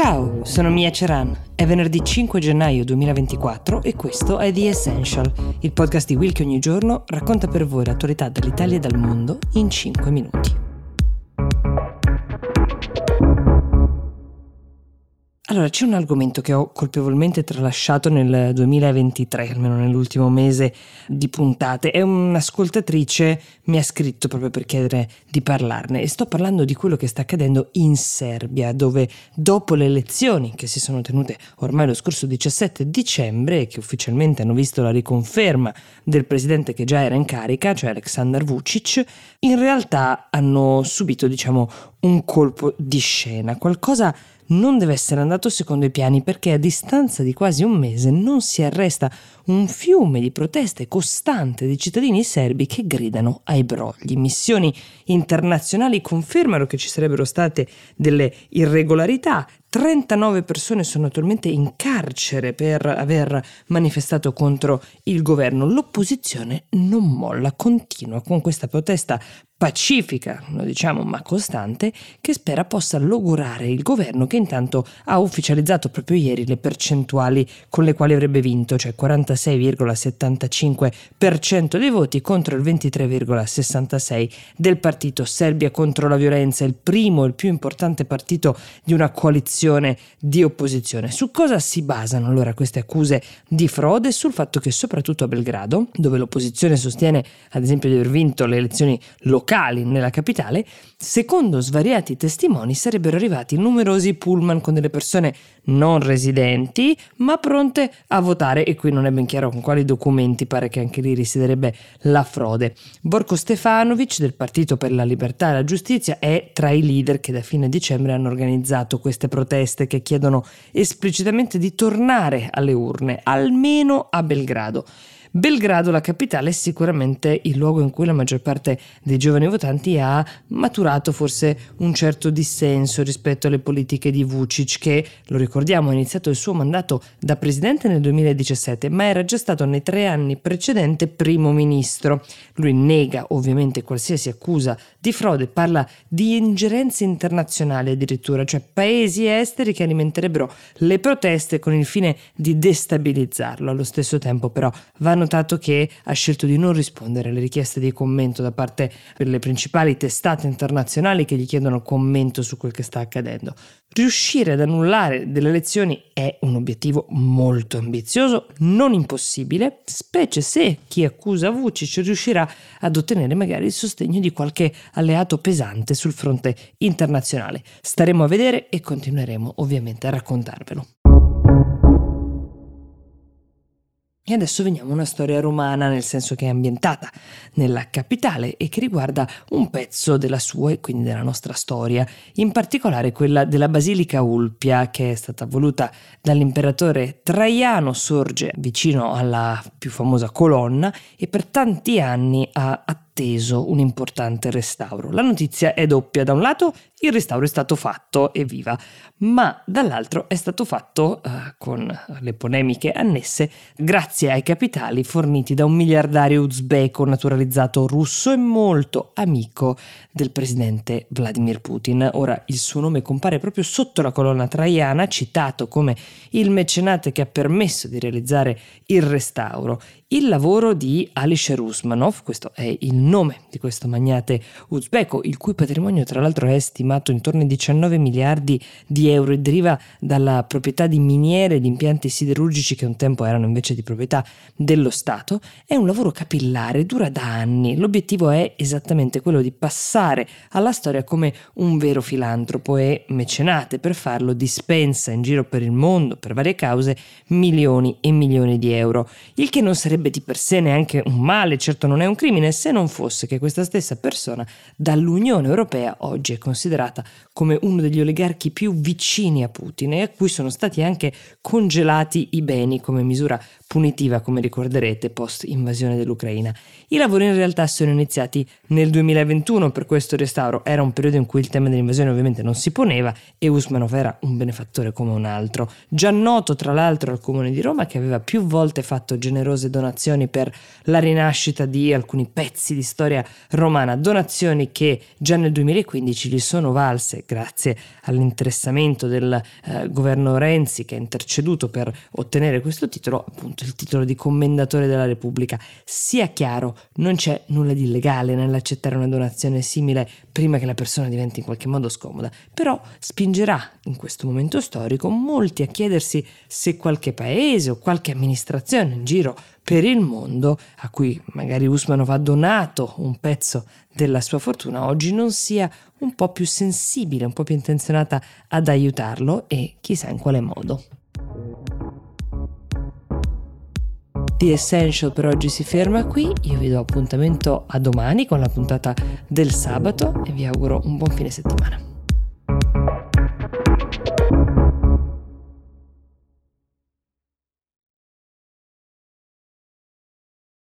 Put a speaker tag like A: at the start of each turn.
A: Ciao, sono Mia Ceran. È venerdì 5 gennaio 2024 e questo è The Essential, il podcast di Will che ogni giorno racconta per voi l'attualità dall'Italia e dal mondo in 5 minuti. Allora, c'è un argomento che ho colpevolmente tralasciato nel 2023, almeno nell'ultimo mese di puntate, e un'ascoltatrice mi ha scritto proprio per chiedere di parlarne e sto parlando di quello che sta accadendo in Serbia, dove dopo le elezioni che si sono tenute ormai lo scorso 17 dicembre che ufficialmente hanno visto la riconferma del presidente che già era in carica, cioè Aleksandar Vucic, in realtà hanno subito, diciamo, un colpo di scena, qualcosa non deve essere andato secondo i piani perché a distanza di quasi un mese non si arresta un fiume di proteste costante di cittadini serbi che gridano ai brogli. Missioni internazionali confermano che ci sarebbero state delle irregolarità. 39 persone sono attualmente in carcere per aver manifestato contro il governo. L'opposizione non molla, continua con questa protesta pacifica, lo diciamo, ma costante, che spera possa logorare il governo che intanto ha ufficializzato proprio ieri le percentuali con le quali avrebbe vinto, cioè 46,75% dei voti contro il 23,66% del partito Serbia contro la violenza, il primo e il più importante partito di una coalizione di opposizione. Su cosa si basano allora queste accuse di frode? Sul fatto che soprattutto a Belgrado, dove l'opposizione sostiene ad esempio di aver vinto le elezioni locali, locali nella capitale, secondo svariati testimoni sarebbero arrivati numerosi pullman con delle persone non residenti, ma pronte a votare e qui non è ben chiaro con quali documenti pare che anche lì risiederebbe la frode. Borko Stefanovic del Partito per la Libertà e la Giustizia è tra i leader che da fine dicembre hanno organizzato queste proteste che chiedono esplicitamente di tornare alle urne, almeno a Belgrado. Belgrado, la capitale, è sicuramente il luogo in cui la maggior parte dei giovani votanti ha maturato forse un certo dissenso rispetto alle politiche di Vucic, che, lo ricordiamo, ha iniziato il suo mandato da presidente nel 2017, ma era già stato nei tre anni precedenti primo ministro. Lui nega ovviamente qualsiasi accusa di frode, parla di ingerenze internazionali addirittura, cioè paesi esteri che alimenterebbero le proteste con il fine di destabilizzarlo. Allo stesso tempo però va notato che ha scelto di non rispondere alle richieste di commento da parte delle principali testate internazionali che gli chiedono commento su quel che sta accadendo. Riuscire ad annullare delle elezioni è un obiettivo molto ambizioso, non impossibile, specie se chi accusa Vucic riuscirà ad ottenere magari il sostegno di qualche alleato pesante sul fronte internazionale. Staremo a vedere e continueremo ovviamente a raccontarvelo. E adesso veniamo a una storia romana, nel senso che è ambientata nella capitale e che riguarda un pezzo della sua e quindi della nostra storia, in particolare quella della Basilica Ulpia, che è stata voluta dall'imperatore Traiano, sorge vicino alla più famosa colonna e per tanti anni ha atteso atteso un importante restauro. La notizia è doppia, da un lato il restauro è stato fatto, evviva, ma dall'altro è stato fatto uh, con le polemiche annesse grazie ai capitali forniti da un miliardario uzbeko naturalizzato russo e molto amico del presidente Vladimir Putin. Ora il suo nome compare proprio sotto la colonna traiana, citato come il mecenate che ha permesso di realizzare il restauro. Il lavoro di Alisher Usmanov, questo è il nome di questo magnate uzbeko, il cui patrimonio tra l'altro è stimato intorno ai 19 miliardi di euro e deriva dalla proprietà di miniere e di impianti siderurgici che un tempo erano invece di proprietà dello Stato, è un lavoro capillare, dura da anni. L'obiettivo è esattamente quello di passare alla storia come un vero filantropo e mecenate. Per farlo dispensa in giro per il mondo, per varie cause, milioni e milioni di euro, il che non sarebbe di per sé neanche un male, certo non è un crimine, se non fosse che questa stessa persona dall'Unione Europea oggi è considerata come uno degli oligarchi più vicini a Putin e a cui sono stati anche congelati i beni come misura punitiva, come ricorderete, post invasione dell'Ucraina. I lavori in realtà sono iniziati nel 2021 per questo restauro, era un periodo in cui il tema dell'invasione ovviamente non si poneva e Usmanov era un benefattore come un altro, già noto tra l'altro al Comune di Roma che aveva più volte fatto generose donazioni per la rinascita di alcuni pezzi di storia romana, donazioni che già nel 2015 gli sono valse grazie all'interessamento del eh, governo Renzi che ha interceduto per ottenere questo titolo, appunto il titolo di commendatore della Repubblica. Sia chiaro, non c'è nulla di illegale nell'accettare una donazione simile prima che la persona diventi in qualche modo scomoda, però spingerà in questo momento storico molti a chiedersi se qualche paese o qualche amministrazione in giro per il mondo, a cui magari Usmanov ha donato un pezzo della sua fortuna, oggi non sia un po' più sensibile, un po' più intenzionata ad aiutarlo e chissà in quale modo. The Essential per oggi si ferma qui, io vi do appuntamento a domani con la puntata del sabato e vi auguro un buon fine settimana.